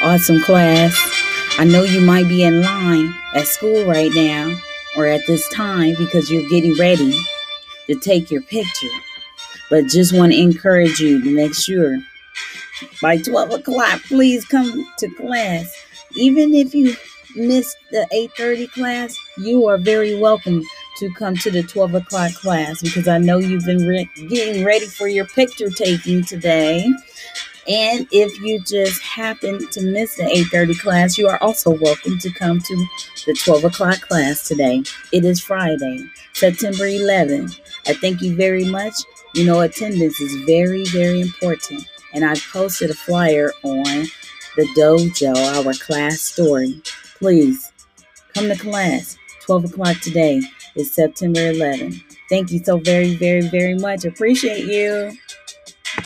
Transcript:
Awesome class. I know you might be in line at school right now or at this time because you're getting ready to take your picture. But just want to encourage you to make sure by 12 o'clock, please come to class. Even if you missed the 8.30 class, you are very welcome to come to the 12 o'clock class because I know you've been re- getting ready for your picture taking today. And if you just happen to miss the 8:30 class, you are also welcome to come to the 12 o'clock class today. It is Friday, September 11th. I thank you very much. You know, attendance is very, very important. And I've posted a flyer on the dojo, our class story. Please come to class. 12 o'clock today is September 11th. Thank you so very, very, very much. Appreciate you.